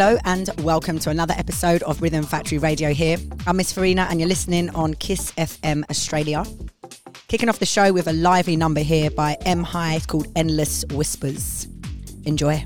Hello and welcome to another episode of Rhythm Factory Radio here. I'm Miss Farina and you're listening on Kiss FM Australia. Kicking off the show with a lively number here by M High called Endless Whispers. Enjoy.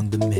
on the mix.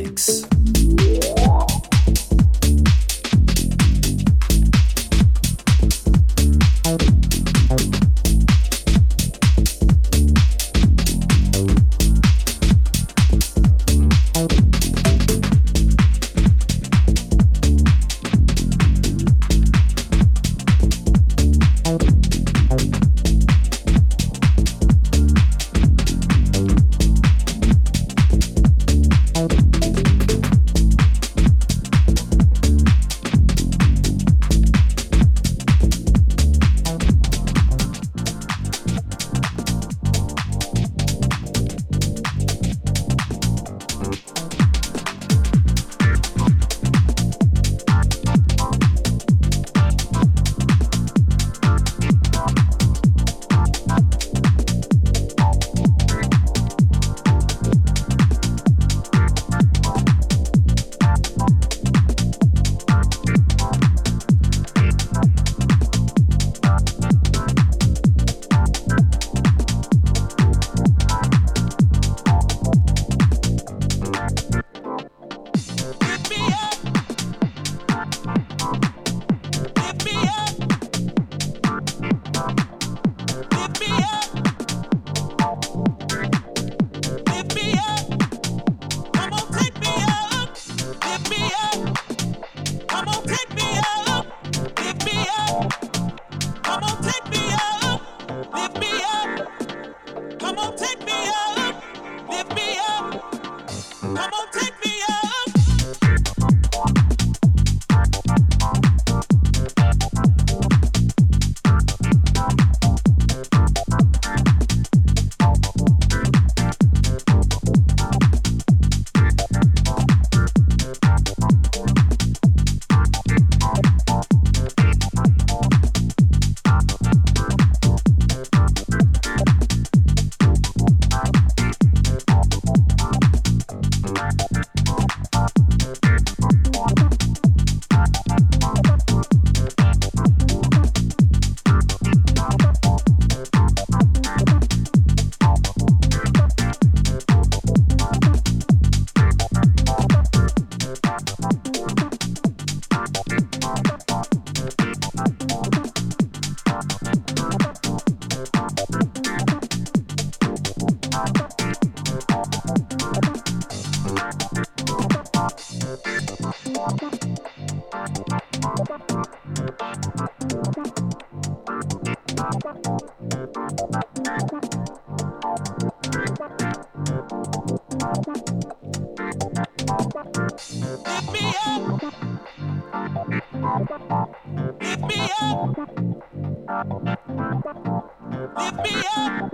Lift me up.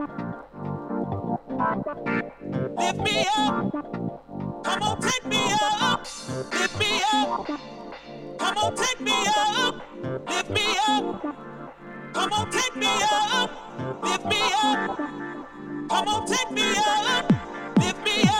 Lift me up. Come on, take me up. Lift me up. Come on, take me up. Lift me up. Come on, take me up. Lift me up. Come on, take me up. Lift me up.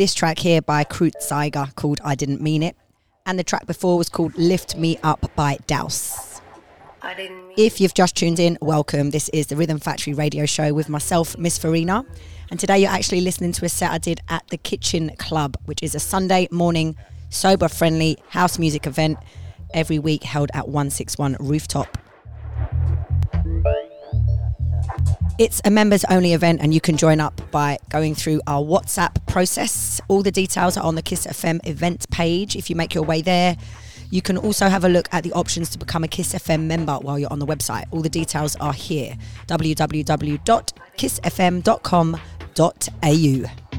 This track here by Kreutziger called I Didn't Mean It. And the track before was called Lift Me Up by Douse. If you've just tuned in, welcome. This is the Rhythm Factory radio show with myself, Miss Farina. And today you're actually listening to a set I did at the Kitchen Club, which is a Sunday morning sober friendly house music event every week held at 161 Rooftop It's a members only event and you can join up by going through our WhatsApp process. All the details are on the Kiss FM event page if you make your way there. You can also have a look at the options to become a Kiss FM member while you're on the website. All the details are here www.kissfm.com.au.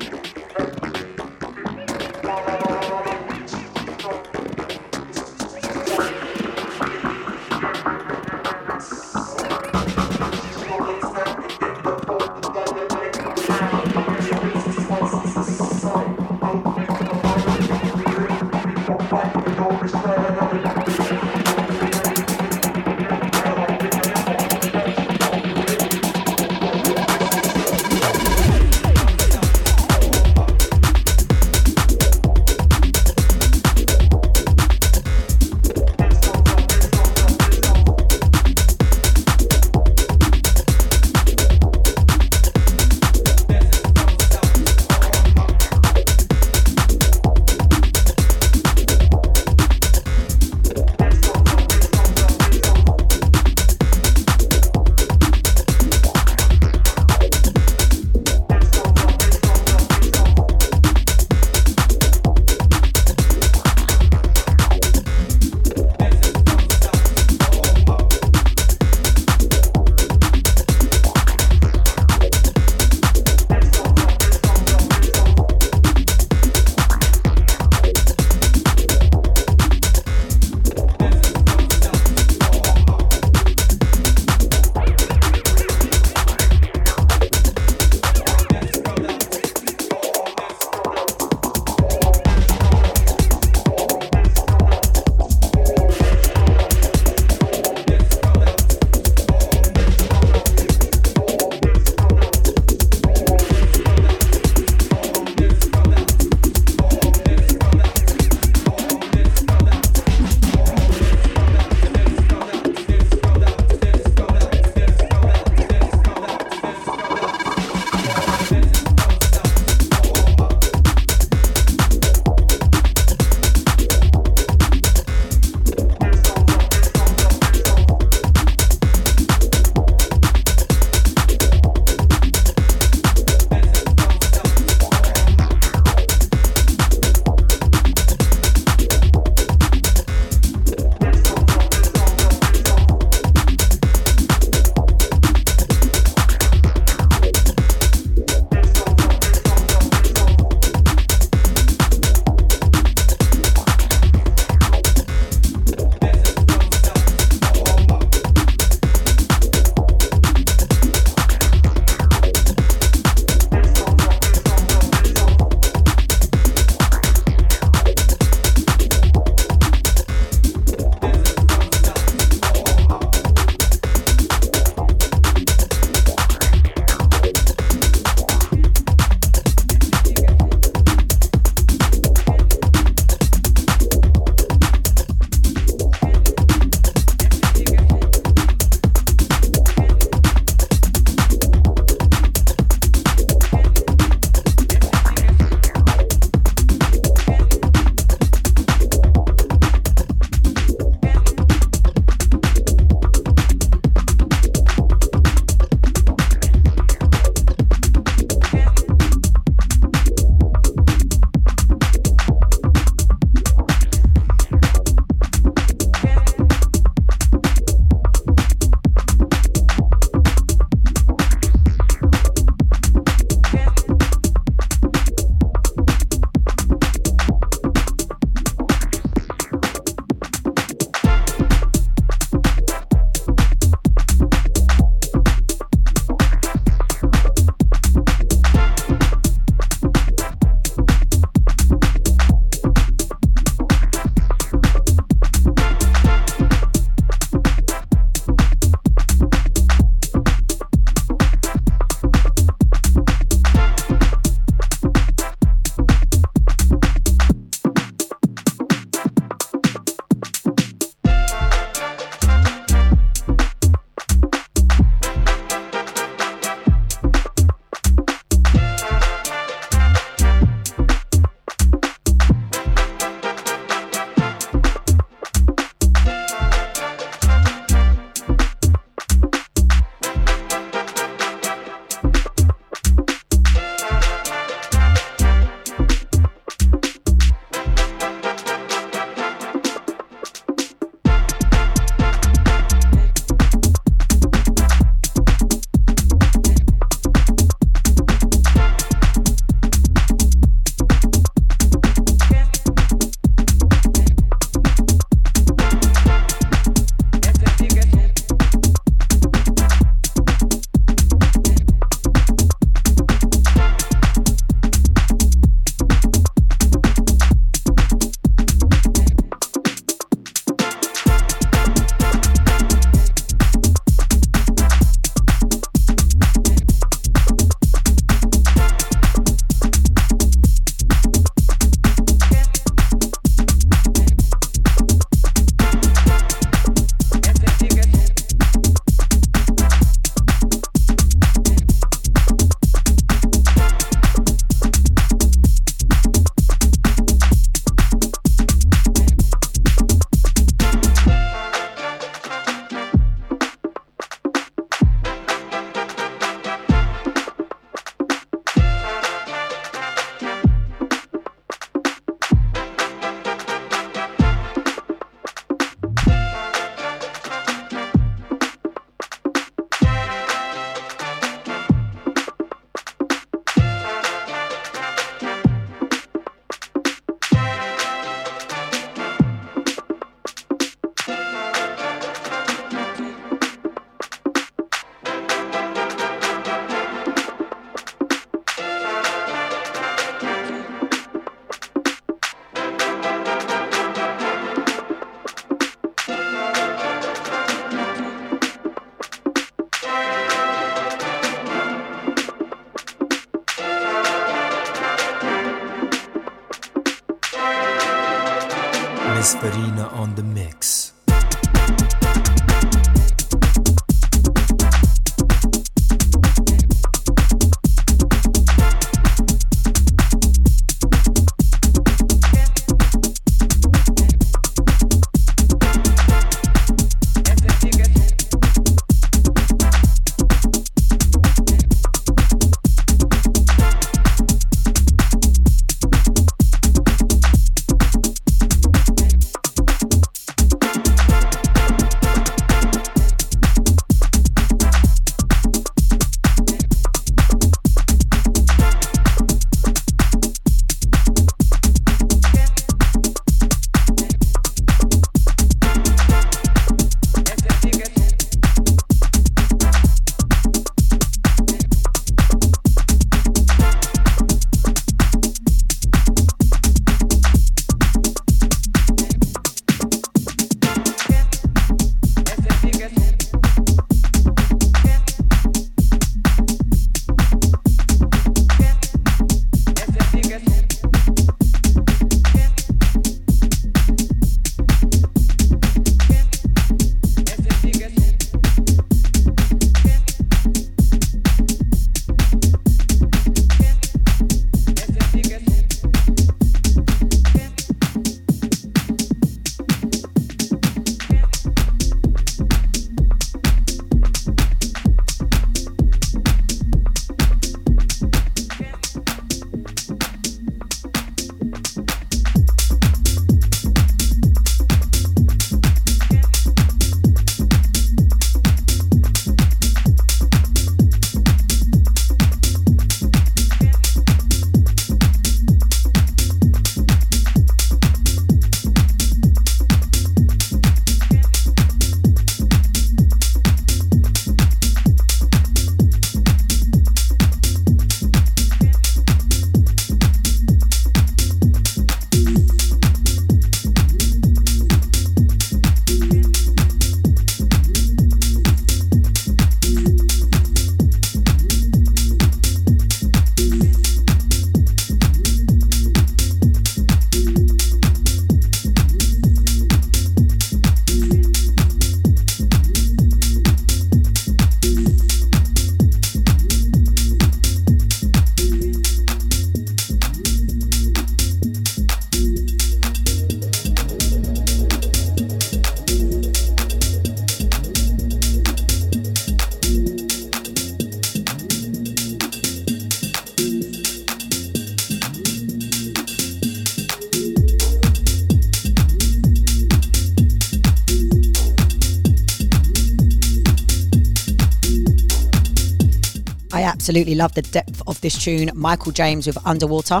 absolutely love the depth of this tune. Michael James with Underwater.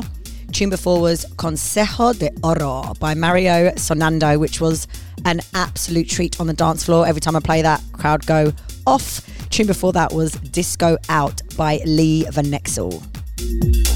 Tune before was Consejo de Oro by Mario Sonando, which was an absolute treat on the dance floor. Every time I play that, crowd go off. Tune before that was Disco Out by Lee Van Exel.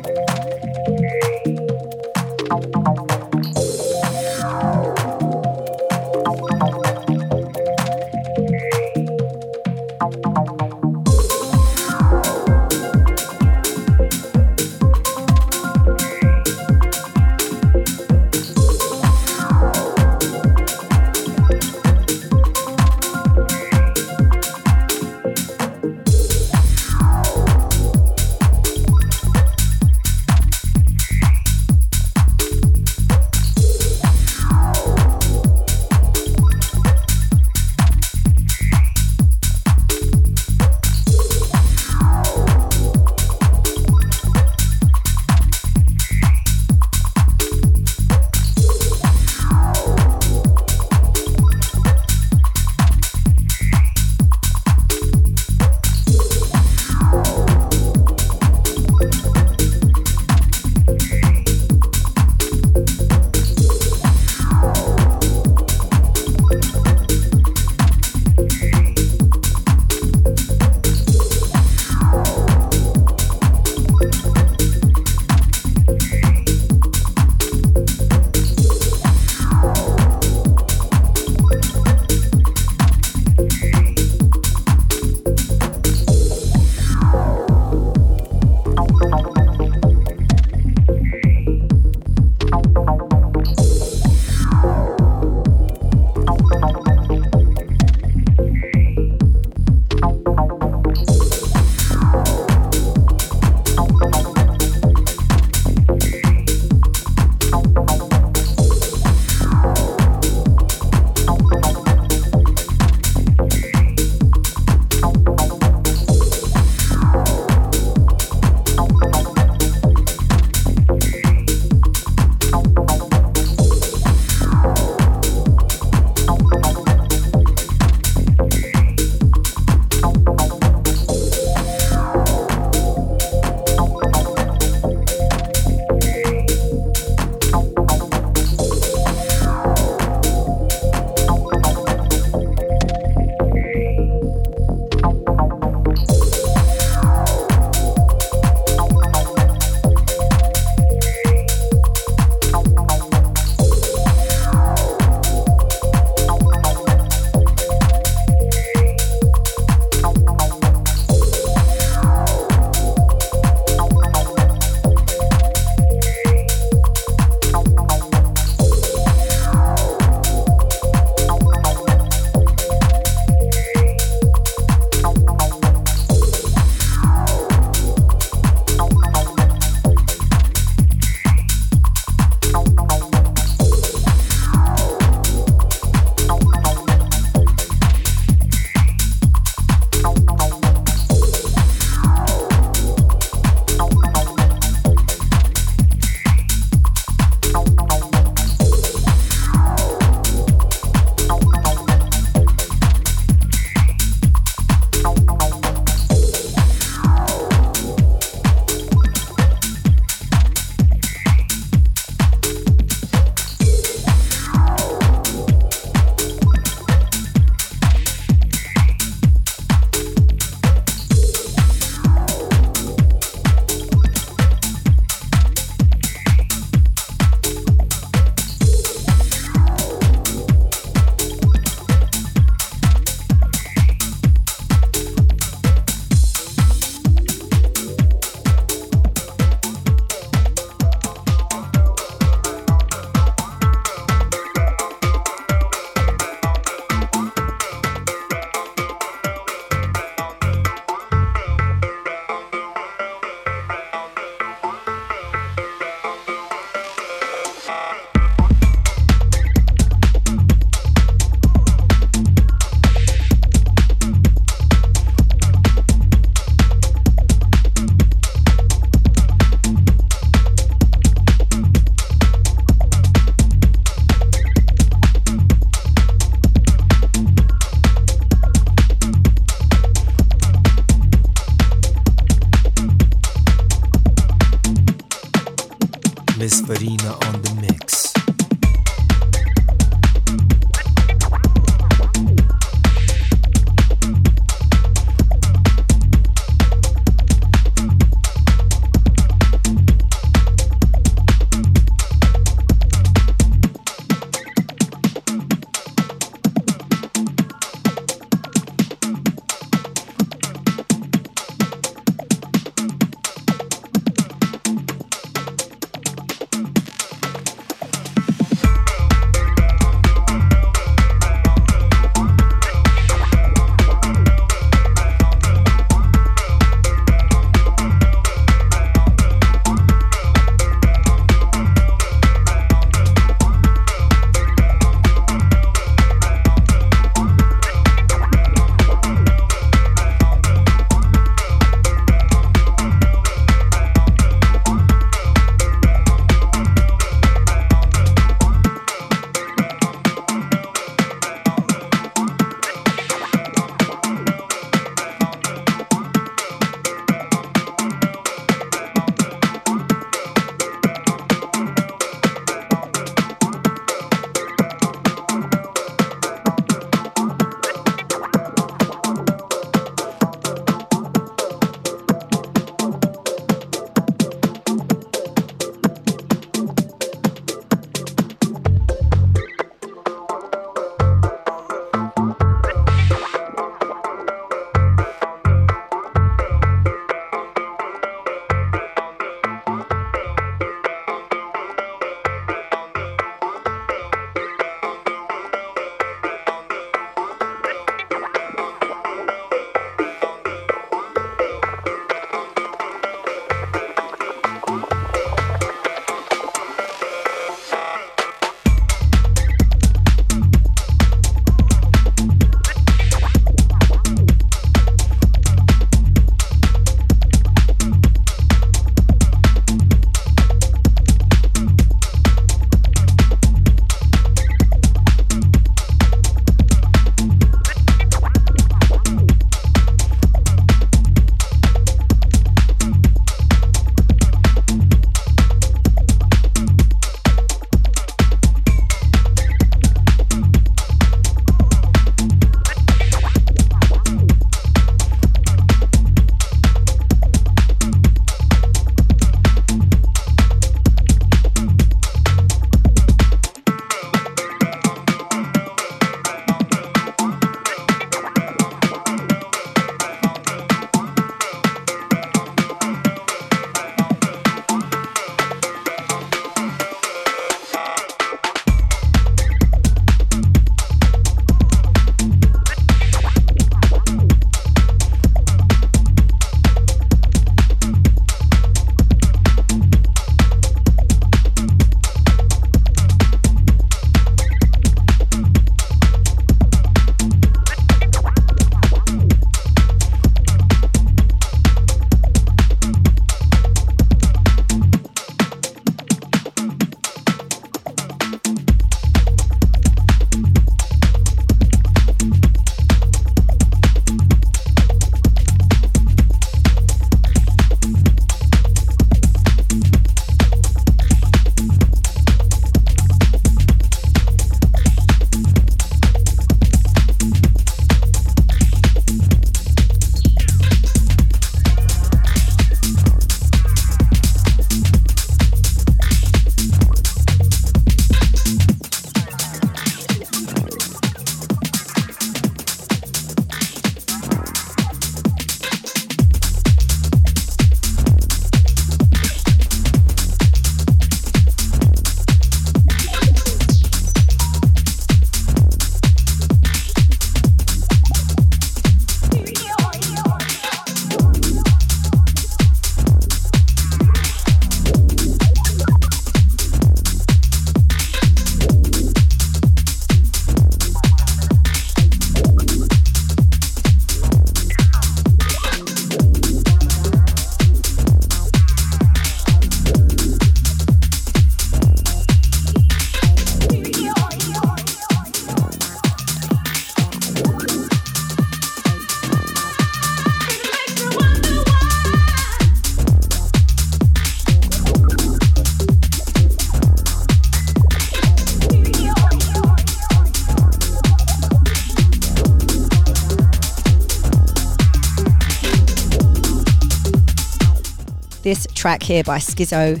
Track here by Skizzo,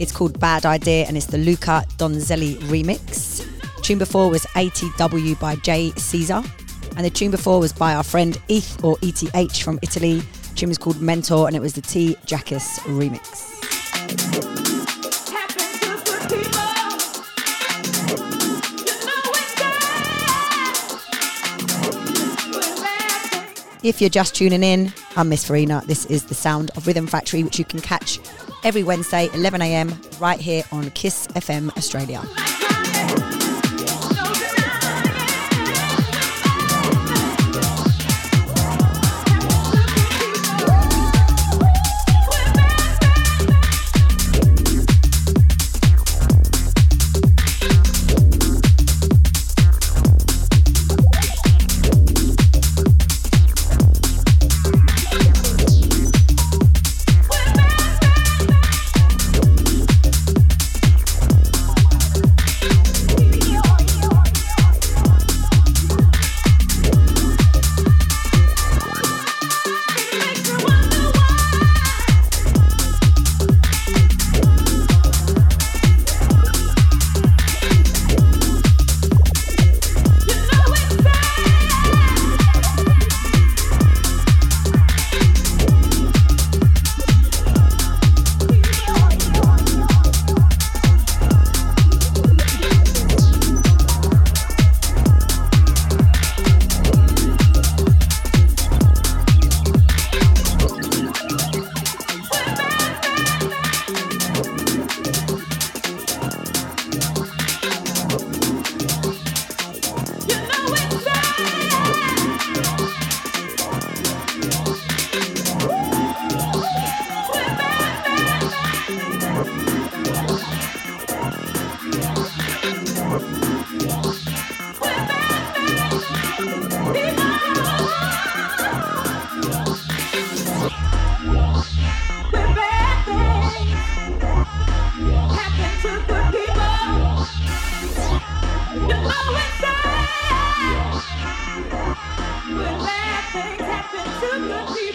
it's called Bad Idea and it's the Luca Donzelli remix. Tune before was ATW by Jay Caesar. And the tune before was by our friend ETH or ETH from Italy. The tune was called Mentor and it was the T Jackus remix. If you're just tuning in, I'm Miss Farina. This is the sound of Rhythm Factory, which you can catch every Wednesday, 11am, right here on Kiss FM Australia. happen to the people.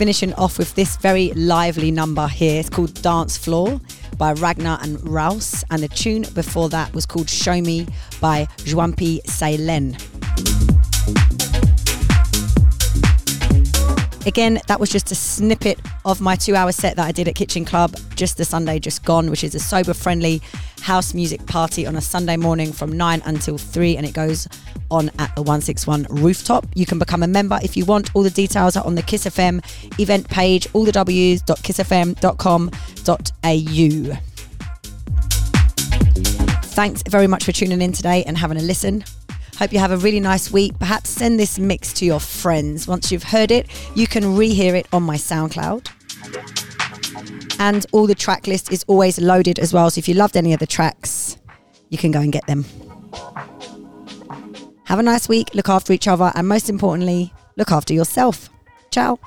Finishing off with this very lively number here. It's called Dance Floor by Ragnar and Rouse, and the tune before that was called Show Me by Juampi Sailen. Again, that was just a snippet of my two hour set that I did at Kitchen Club just the Sunday just gone, which is a sober friendly house music party on a Sunday morning from 9 until 3, and it goes on at the 161 rooftop. You can become a member if you want. All the details are on the Kiss FM event page, all the w's.kissfm.com.au. Thanks very much for tuning in today and having a listen. Hope you have a really nice week. Perhaps send this mix to your friends. Once you've heard it, you can rehear it on my SoundCloud. And all the track list is always loaded as well. So if you loved any of the tracks, you can go and get them. Have a nice week, look after each other, and most importantly, look after yourself. Ciao.